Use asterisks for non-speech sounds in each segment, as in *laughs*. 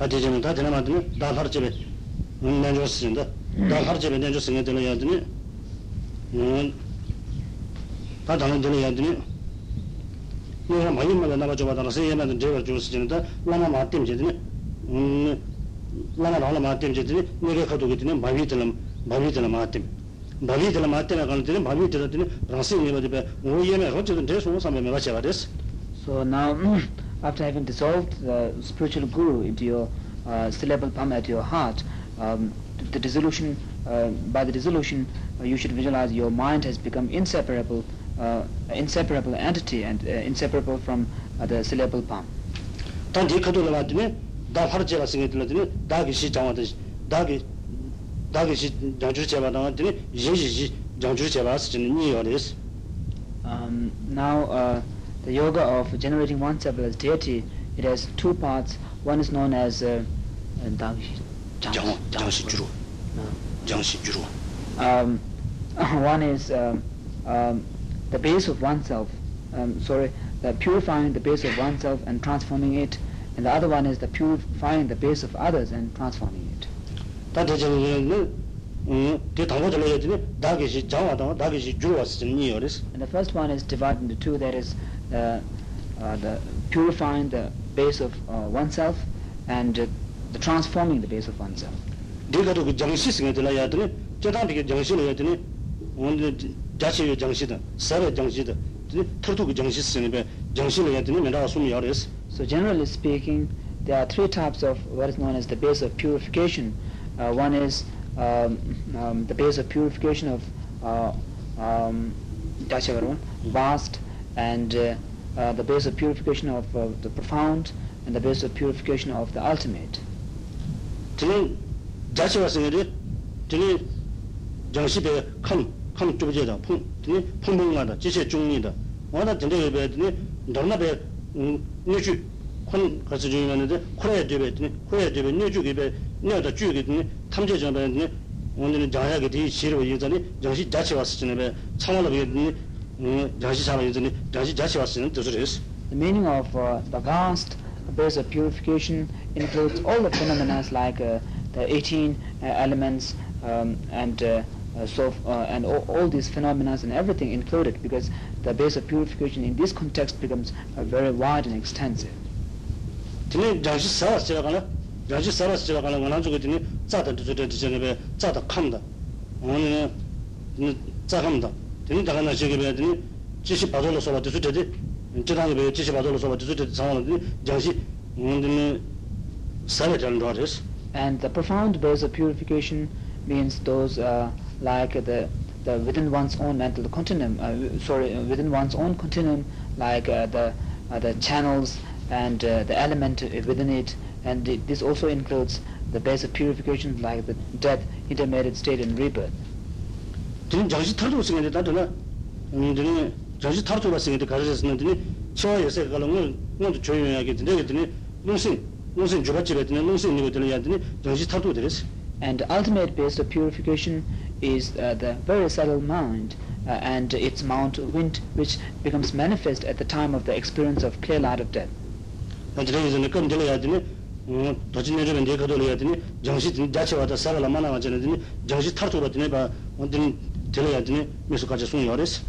다 되지는 다 되나 맞더니 다 하루 집에 음 내줘 쓰는다 다 하루 집에 내줘 쓰는 데는 야더니 음다 당은 되는 야더니 내가 많이 말아 나가 줘 봐도 세연한테 제가 줄 쓰는다 라마 맞dem 제더니 음 라마 라마 맞dem 제더니 내가 가도 그더니 마비 되는 마비 되는 맞dem 마비 되는 맞dem 가는데 마비 되더니 라스니 뭐데 오예메 어쨌든 대소 삼에 맞아 봐됐어 So now, after having dissolved the spiritual guru into your uh, syllable pam at your heart um, the dissolution uh, by the dissolution uh, you should visualize your mind has become inseparable uh, inseparable entity and uh, inseparable from uh, the syllable palm. Tan di khadu la de da har je la singe de de da gi shi jang de da gi da gi shi jang ju che ba da de ji ji ji jang ju che ba si ni yo des um now uh, The yoga of generating oneself as deity, it has two parts. One is known as uh, uh um, *laughs* one is um, um, the base of oneself. Um, sorry, the purifying the base of oneself and transforming it, and the other one is the purifying the base of others and transforming it. And the first one is divided into two, that is uh, uh, the purifying the base of uh, oneself and the transforming the base of oneself. So generally speaking there are three types of what is known as the base of purification. Uh, one is um, um, the base of purification of uh, um, vast and uh, uh, the base of purification of uh, the profound, and the base of purification of the ultimate. 드는 자체가 생일이 드는 정시배 컴컴 좁어져다 풍 드는 풍풍하다 지체 중리다 와다 드는 배 드는 너나배 음 내주 콘 가서 주면은데 코레 되베 드는 코레 되베 내주게 배 내다 주게 드는 탐제 전에 드는 오늘은 자야게 디 시로 예전에 정시 자체가 쓰는 배 참아로 배 드는 음 정시 참아 예전에 The meaning of uh, the vast base of purification includes all the phenomena like uh, the 18 uh, elements um, and uh, so uh, and all, all these phenomena and everything included because the base of purification in this context becomes uh, very wide and extensive. Tene kana kana be 에 드니 짜다 두저데 드저네 짜다 칸다 오늘 니 짜감다 드니 다가나 저게 배 드니 지시 바돌로 소바 두저데 저당에 배 지시 바돌로 소바 두저데 상황은 장시 오늘 사회 전 도와줬어 And the profound base of purification means those uh, like the the within one's own mental continuum, uh, sorry, uh, within one's own continuum, like uh, the uh, the channels and uh, the element within it, and it, this also includes the base of purification, like the death, intermediate state, and rebirth. 드니 장시 탈도 생긴데 다더나 음 드니 장시 탈도 생긴데 가르쳤는 드니 저 요새 가는 건 조용하게 드니 드니 무슨 무슨 주바집에 드니 무슨 이거 드니 야드니 장시 탈도 들었어 And the ultimate base of purification is uh, the very subtle mind uh, and its mount of wind, which becomes manifest at the time of the experience of clear light of death. 안드레 이제 끔 들어야 되니 어 도진 내려면 내가 돌아야 되니 정시 자체 와다 살아라 만나 가지고 되니 정시 탈도 되니 봐 언든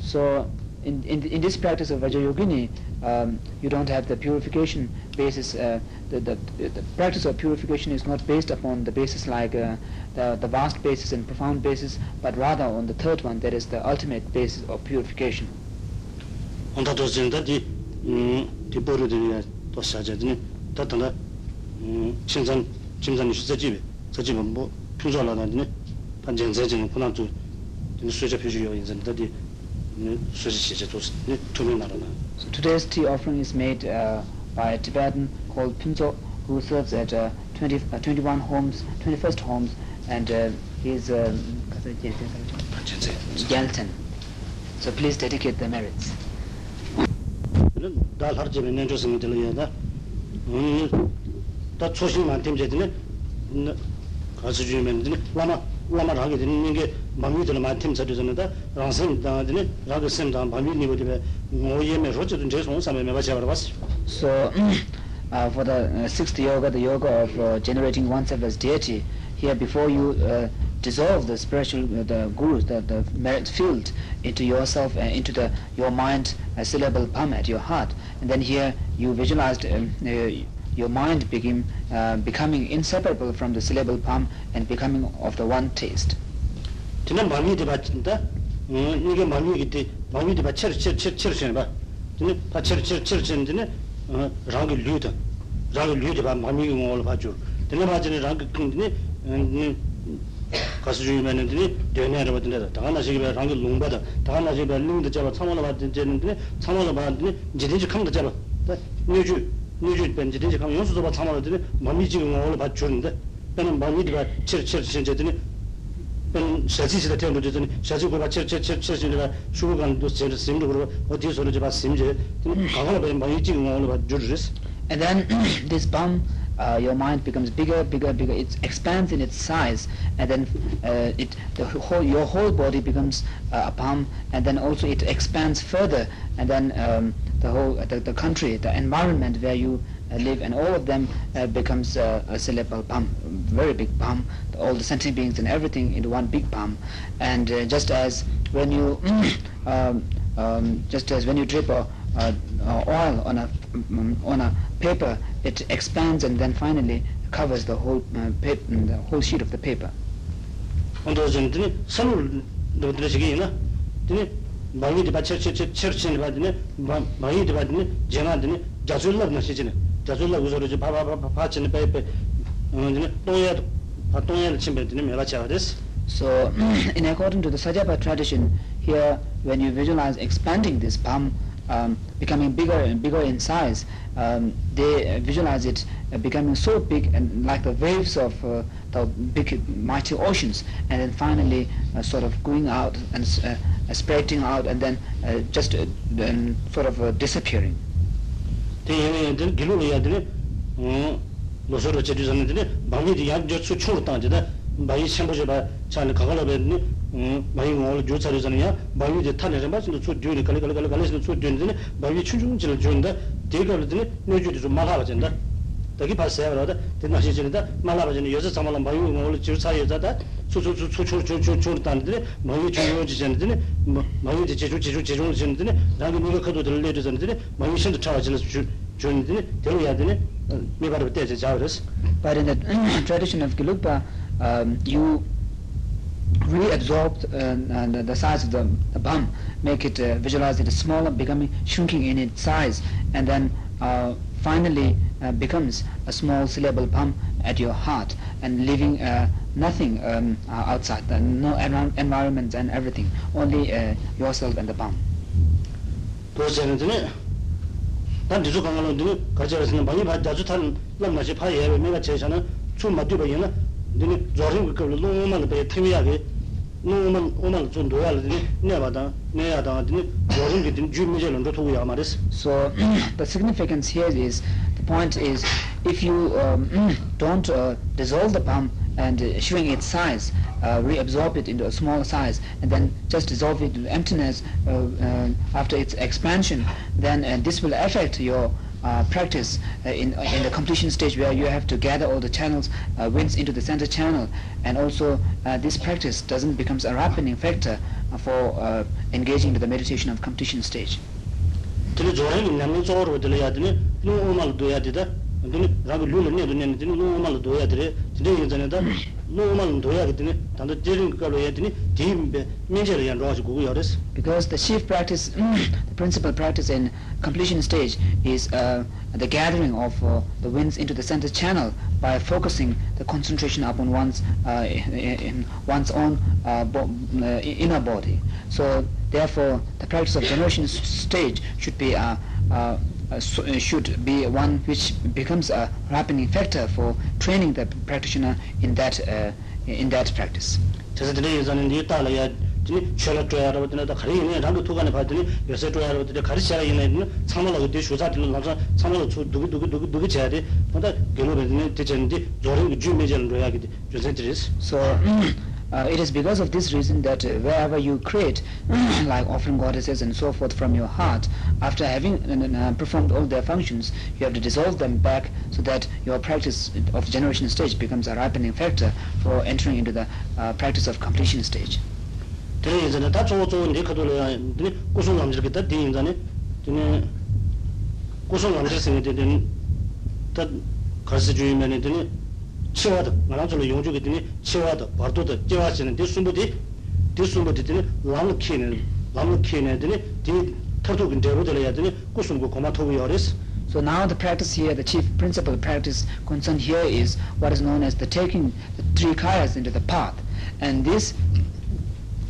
So, in, in, in this practice of Vajrayogini, um, you don't have the purification basis. Uh, the, the, the practice of purification is not based upon the basis like uh, the, the vast basis and profound basis, but rather on the third one, that is the ultimate basis of purification. suja pyoju yo inzan dadi suja shiche tos tumi narana. So today's tea offering is made uh, by a Tibetan called Pinzo who serves at uh, 20, uh, 21 homes, 21st homes and uh, he is um, uh, Gelton. So please dedicate the merits. dāl hār jīme nāñchō sīngi tīla yā dā dā tsōshīng māntēm jē tīne kāsī jūyī mēn tīne lāma lāma rāgi tīne nīngi dhāna māyā tīm dhāna dhāna rāga dhāna ngō mē So, *clears throat* uh, for the uh, sixth yoga, the yoga of uh, generating oneself as deity, here before you uh, dissolve the spiritual uh, the guru, the, the merit field into yourself and uh, into the your mind a syllable pam at your heart. And then here you visualized um, uh, your mind became uh, becoming inseparable from the syllable palm and becoming of the one taste. tene mami de ba tinda nige mami gite mami de ba cher cher cher cher chen ba tene pa cher cher cher chen tene rang ge lyu da rang ge lyu de ba mami ge ngol ba ju tene ba tene rang ge king tene ni 가수 중에 있는 데니 되네 로 받는다. 다가나 시기 봐 랑게 롱바다. 다가나 시기 봐 링도 잡아 참아라 받는데 참아라 받는데 지든지 칸도 잡아. 뉴주 뉴주 벤지 든지 칸 용수도 봐 참아라 되네. 마미 지금 오늘 받 주는데. 나는 마미 디가 칠칠 신제더니 은 사지지다 태어도 되더니 사지 고바 칠칠칠 칠칠이라 수고간도 제일 심도 그러고 어디서로 잡아 심제. 가가나 봐 마미 지금 오늘 받 주르스. And then *clears throat* this palm, uh, your mind becomes bigger, bigger, bigger. It expands in its size, and then uh, it the whole your whole body becomes uh, a palm, and then also it expands further, and then um, the whole the, the country, the environment where you uh, live, and all of them becomes a celestial palm, very big palm, all the sentient beings and everything into one big palm. And just as when you, um, um, just as when you drip a, uh, uh, oil on a on a paper, it expands and then finally covers the whole uh, paper, the whole sheet of the paper. And those in the sun, the dress again, na, the bagi the bachar chir chir chir chir ne ba the ne bagi the ba the ne jana the ne jazul lag na chir ne. 또야 so *clears throat* in according to the Sakyapa tradition here when you visualize expanding this palm um, becoming bigger and bigger in size um, they visualize it uh, becoming so big and like the waves of uh, the big mighty oceans. And then finally uh, sort of going out and uh, spreading out and then uh, just uh, then sort of disappearing. te yene de gilu le yadne mo so roche du zane de bangi de yad jo chu chu ta de bai shen bo je ba cha ne ka ga la be ne bai mo le jo cha le zane ya bai de ta ne ba chu chu du ne kale kale kale kale chu du ne bai chu chu chu ju ne de ga le de ne ju de ma ga ba jen da da gi pa se ba da de na shi jen da ma la ba jen yo za sa ma la bai mo le jo cha yo za da 대나시 지는다 말아버지는 여자 자말로 마이 올 조차 여자다 수수수수수수수 땅들이 마이 중요지잖아요 마이디 제주 제주 제주 지는데 나도 누가 가도 들려주잖아요 마이 신도 차와지는 주 주는데 되어야 되네 미바로 때제 자르스 But in the tradition of Gelugpa, um, you reabsorbed uh, uh, the, the size of the, the bum, make it uh, visualize it smaller, becoming shrinking in its size, and then uh, finally uh, becomes a small syllable bum at your heart, and leaving uh, nothing um, uh, outside, the, no envi- environment and everything, only uh, yourself and the bum. 도저는데 난 뒤쪽 강가는데 가져서는 많이 봐 자주 탄 람마시 파예 내가 제셔는 좀 맞도 봐이나 근데 저런 거 너무만 배 팀이야게 너무만 오만 좀 도야는데 내가다 내야다 근데 저런 게 주미절은 더 도야 말이스 So *clears throat* the significance here is the point is if you um, *clears throat* don't uh, dissolve the palm and uh, shrink its size, uh, reabsorb it into a smaller size, and then just dissolve it into emptiness uh, uh, after its expansion, then uh, this will affect your practice in in the completion stage where you have to gather all the channels, winds into the center channel, and also this practice doesn't becomes a ripening factor for engaging to the meditation of completion stage. 근데 저런 남는 저로 들려야 되네 너무만 도야 되다 근데 라고 룰을 내도 내는데 너무만 도야 돼 근데 이제는다 너무만 도야 되네 단도 제린 걸로 해야 되니 뒤에 민재를 연 로지 고고 열었어 Because the chief practice, the *clears throat* principal practice in completion stage is uh, the gathering of uh, the winds into the center channel by focusing the concentration upon one's uh, in, in one's own uh, bo- uh, inner body. So therefore, the practice of generation s- stage should be uh, uh, uh, Uh, so, uh, should be one which becomes a rapid factor for training the practitioner in that uh, in that practice. so the day is an the tala ya tini chela to yaro tini da khari ne randu thuga ne pa tini yose to yaro tini khari chela ine ne chama la de shuza tini lamsa chama la chu dugu dugu dugu dugu chela de pa da gelo ne de chen de jore ju me jel ro ya gi de so uh, it is because of this reason that uh, wherever you create, *clears throat* like offering goddesses and so forth from your heart, after having uh, uh, performed all their functions, you have to dissolve them back so that your practice of generation stage becomes a ripening factor for entering into the uh, practice of completion stage. 치와도 나랑 저로 용주게 되네 치와도 바도도 제와지는 데 숨부디 데 숨부디 되네 랑키는 랑키는 되네 디 터도 근데로 들어야 되네 고송고 고마토고 요레스 So now the practice here, the chief principle practice concerned here is what is known as the taking the three kayas into the path. And this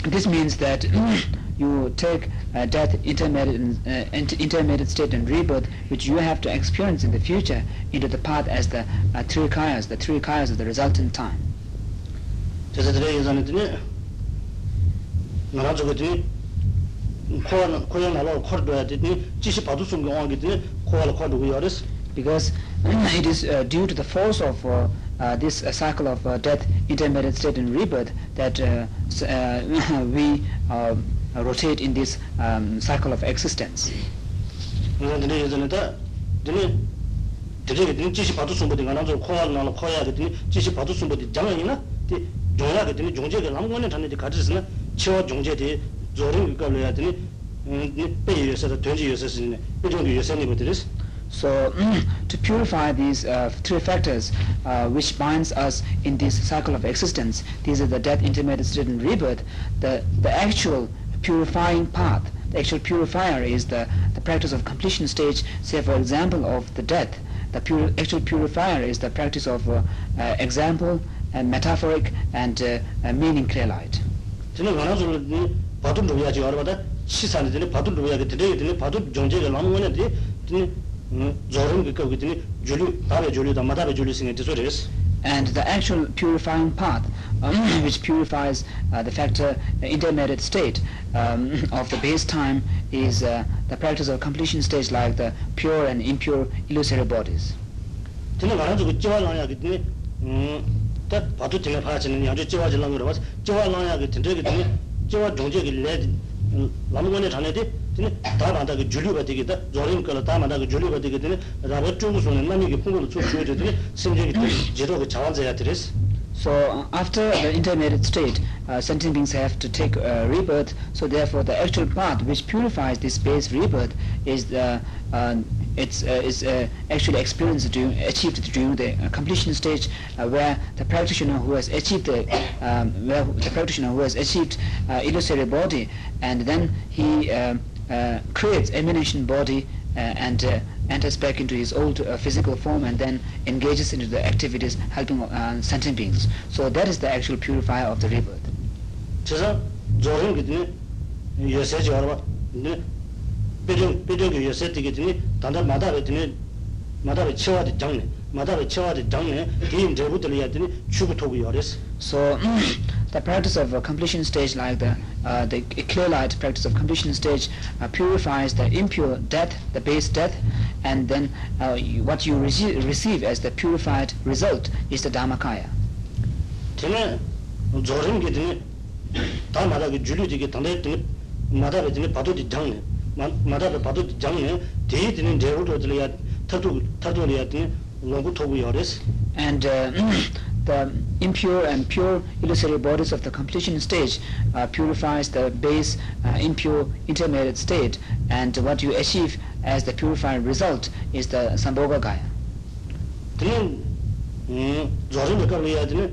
this means that *clears throat* you take uh, death, intermediate, uh, intermediate state and rebirth, which you have to experience in the future, into the path as the uh, three kayas, the three kayas of the resultant time. tese. Because *clears throat* it is uh, due to the force of uh, uh, this uh, cycle of uh, death, intermediate state and rebirth that uh, uh, *laughs* we uh, rotate in this um, cycle of existence. So to purify these uh, three factors uh, which binds us in this cycle of existence, these are the death, intermediate state and rebirth, the, the actual purifying path, the actual purifier is the the practice of completion stage. Say for example of the death, the pure, actual purifier is the practice of uh, uh, example and metaphoric and uh, uh, meaning clear light and the actual purifying path um, *clears throat* which purifies uh, the factor intermediate state um, *laughs* of the base time is uh, the practice of completion stage like the pure and impure illusory bodies. 와 질랑 그러 봐서 지와 나야게 되네 되네 지와 정제가 레 남원에 전에데 되네 다 만다 그 줄이가 되겠다 조린 걸다 다 만다 그 줄이가 되게 되네 라베 중국에서는 남이게 풍고를 쭉 주어져 되네 생각이 제로 그 자원자야 되레스 So uh, after the intermediate state, uh, sentient beings have to take uh, rebirth. So therefore, the actual path which purifies this base rebirth is the uh, it's uh, is uh, actually experienced during, achieved during the uh, completion stage, uh, where the practitioner who has achieved the um, where the practitioner who has achieved uh, illusory body, and then he um, uh, uh, creates emanation body uh, and uh, enters back into his old physical form and then engages into the activities helping sentient beings. So that is the actual purifier of the rebirth. chisa jorin madara chawari dangne deyin drebu dili yadini chugu togu yoris. So *clears throat* the practice of completion stage like the uh, the clear light practice of completion stage uh, purifies the impure death, the base death, and then uh, you, what you rece receive as the purified result is the Dhammakaya. Tene zorim ge dine ta mada ge julu dige tanda dine mada ge dine padu di dangne mada ge padu di dangne deyi dine drebu dili yad tatu tatu li yadini longu thobu yores and uh, *clears throat* the impure and pure illusory bodies of the completion stage uh, purifies the base uh, impure intermediate state. And what you achieve as the purified result is the sambhoga gaya. then zorin ka le yadne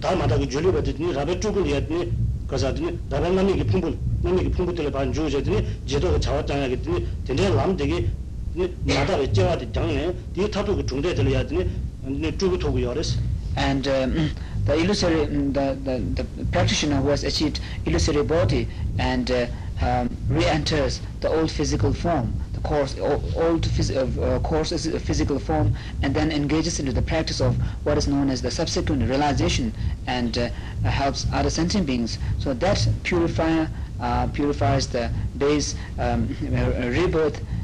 da mata ki juli badni rabe tukul yadne kazadni rabe nami ki phumbu nami ki phumbu tele ban ju jadni jedo ka chawa changa ki tene lam dege 남이게 풍분 남이게 풍분들 반 주어야 되네 제도가 자왔잖아 그랬더니 되네 람 되게 마다가 째와도 장네 뒤 타도 그 중대 들어야 되네 네 쪽을 토고 요레스 And um, the illusory, mm, the, the, the practitioner who has achieved illusory body and uh, um, re-enters the old physical form, the coarse, o- old phys- uh, uh, coarse is- physical form, and then engages into the practice of what is known as the subsequent realization and uh, helps other sentient beings. So that purifier uh, purifies the base um, *laughs* uh, rebirth,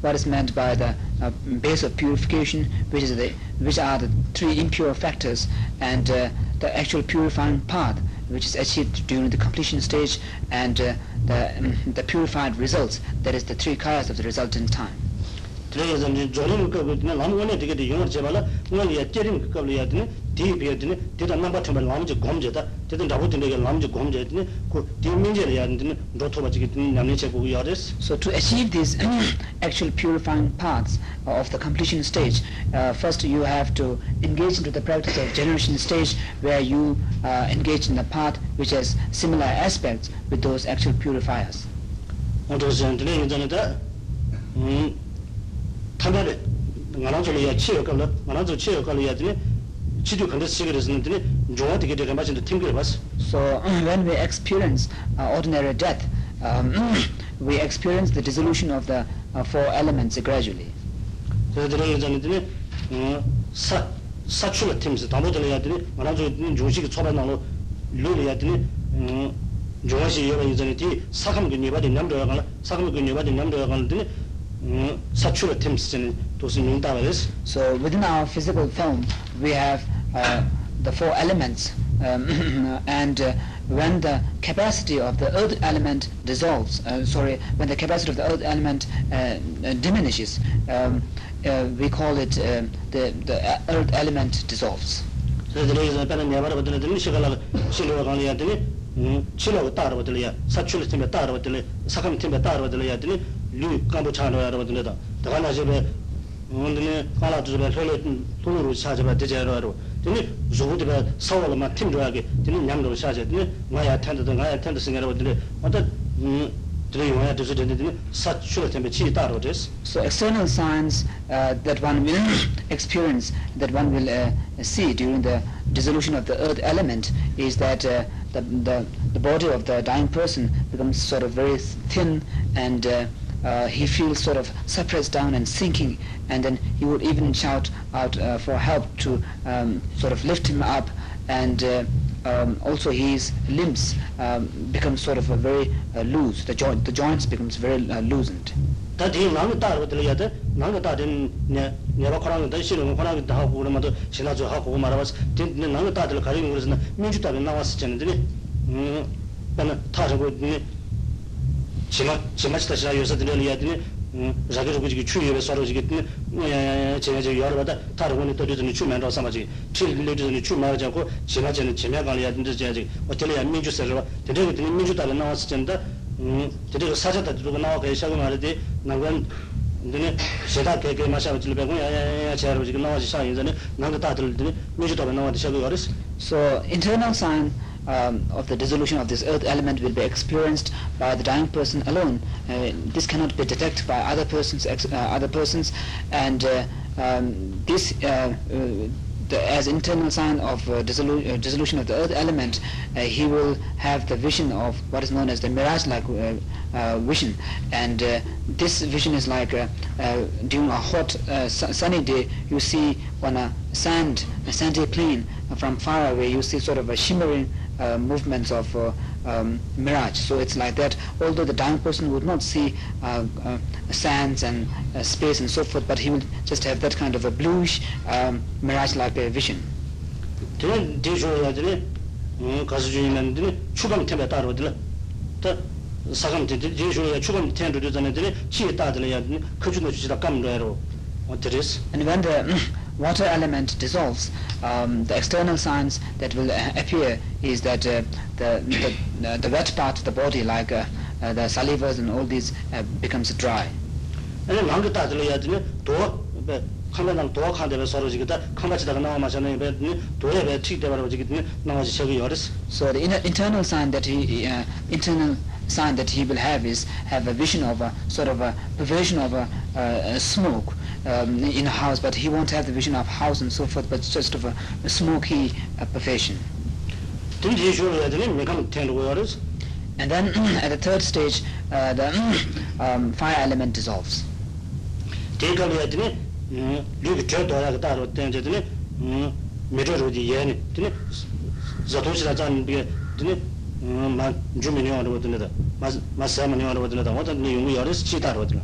what is meant by the uh, base of purification which is the which are the three impure factors and uh, the actual purifying path which is achieved during the completion stage and uh, the um, the purified results. That is the three kayas of the resultant time. Three is the jolim ka na lam gone dikhe de yonor chebala ngol ya cherim ka ya dii namba da, rabu ku dii minje ya chigi. So to achieve these *clears throat* actual purifying paths uh, of the completion stage, uh, first you have to engage into the practice of generation stage where you uh, engage in the path which has similar aspects with those actual purifiers. Odo zhen dine yin zane da, tabare, ngana zole ya chiyo kala, ngana zole chiyo kala ya dine, chidu kanda sikir tiki so *clears throat* when we experience uh, ordinary death um, *clears throat* we experience the dissolution of the uh, four elements gradually. So the ring zani sa sa chula timsi tambo tani ya tini marang zoi tini njungshi ki choba nanglo luli ya tini uh, njungwa shi yoba yizani ti sakam ki nyeba di nyamdo ya kala sakam ki nyeba di nyamdo ya kala tini uh, sa chula timsi desu so within our physical film we have uh, the four elements um, *clears throat* and uh, when the capacity of the earth element dissolves uh, sorry when the capacity of the earth element uh, uh diminishes um, uh, we call it the the earth element dissolves. 버들이 사감 팀에 따라 버들이야 되니 류 간부 차로야 버들이다 다가나 집에 오늘은 하나 두배 흘러 돈으로 사자바 되자로 되니 조부들가 서울만 팀 좋아하게 되니 냠도 사자 되니 마야 텐드도 마야 텐드 생각을 버들이 어떤 음 들이 와야 되서 되니 사출을 팀에 치 따라 버들이 So external signs uh, that one will *coughs* experience, that one will uh, see during the dissolution of the earth element is that uh, the, the, the body of the dying person becomes sort of very thin and uh, uh, he feels sort of suppressed down and sinking and then he would even shout out uh, for help to um, sort of lift him up and uh, um, also his limbs um, become sort of a very uh, loose, the, joint, the joints becomes very uh, loosened. 다디 나는 따로 들려야 돼. 나는 따든 내 내가 거랑 더 싫은 거 거랑 다 하고 그러면도 지나줘 하고 말아봤어. 근데 나는 따들 가리고 그래서 민주당에 나왔을 때는 음 나는 타서고 네 지마 지마치다 지나 요새 들려야 되니 음 자기도 그 chima chima chita shira yosa dine liya dine mm, ragi rugu jigi chu yuwe swaro jigi dine mm, eh, eh, eh, chima jigi yor bada tar guni to dine chu men rosa ma jigi chi le dine chu mara jago chima chini chima kaan liya dine jaya jigi o tili ya minju sarwa dine gu dine minju tala nawa si chanda dine gu sacha tati rugu nawa kaya shagu mara di nangwan dine sheda kaya kaya ma shagu jili bagun ya ya ya chaya rugu jigi nawa si shagu yin zane nangga tatil dine minju tala nawa di shagu yoris So internal sign um, of the dissolution of this earth element will be experienced by the dying person alone. Uh, this cannot be detected by other persons, uh, other persons, and uh, um, this. Uh, the, as internal sign of uh, dissolu- uh, dissolution of the earth element, uh, he will have the vision of what is known as the mirage-like vision, and this vision is like during a hot su- sunny day, you see on a sand, a sandy plain from far away, you see sort of a shimmering uh, movements of uh, um, mirage. So it's like that. Although the dying person would not see uh, uh, sands and uh, space and so forth, but he will just have that kind of a bluish um, mirage-like uh, vision. 되는 대조해야 되네. 음, 가수 주인은 되네. 추감 템에 따로 되네. 또 사감 대조해야 추감 템도 되잖아요. 되네. 치에 따들어야 되네. 그중에 주지다 감로로. 어드레스. And when the water element dissolves, um, the external signs that will uh, appear is that uh, the, the, uh, the wet part of the body, like uh, uh, the salivas and all these, uh, becomes dry. 아니 남도 따들어야 되네. 도 카메라랑 도 칸데 서로 지기다. 카메라다가 나와 마셔는 배 도에 배 튀대 바로 지기네. 나와지 저기 열었어. So the inner, internal sign that he, uh, internal sign that he will have is have a vision of a sort of a perversion of a, uh, a smoke um, in a house, but he won't have the vision of house and so forth, but just of a, a smoky uh, profession. And then at the third stage, uh, the um, fire element dissolves.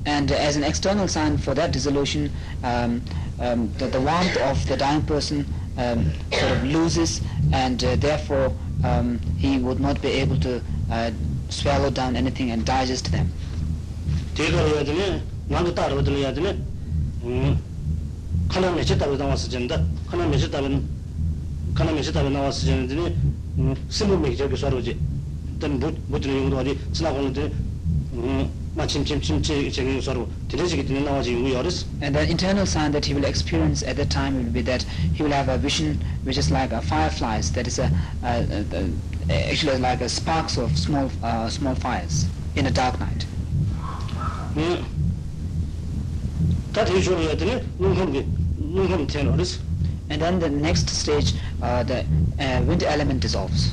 And as an external sign for that dissolution, um, um, the, the, warmth of the dying person um, sort of loses, and uh, therefore um, he would not be able to uh, swallow down anything and digest them. 대가리 했더니 나도 따로 들어야 되네 음 하나 몇째 따로 나왔을 텐데 하나 몇째 따로 하나 몇째 따로 나왔을 텐데 음 스무 명이 저기 서로지 일단 못 못는 용도 어디 지나가는데 음 마침 침침치 저기 서로 들으시기 때문에 나와지 용이 어렸어 And the internal sign that he will experience at that time will be that he will have a vision which is like a fireflies, that is a, a, a, a actually like a sparks of small uh, small fires in a dark night. 음 and then the next stage uh, the uh, wind element dissolves.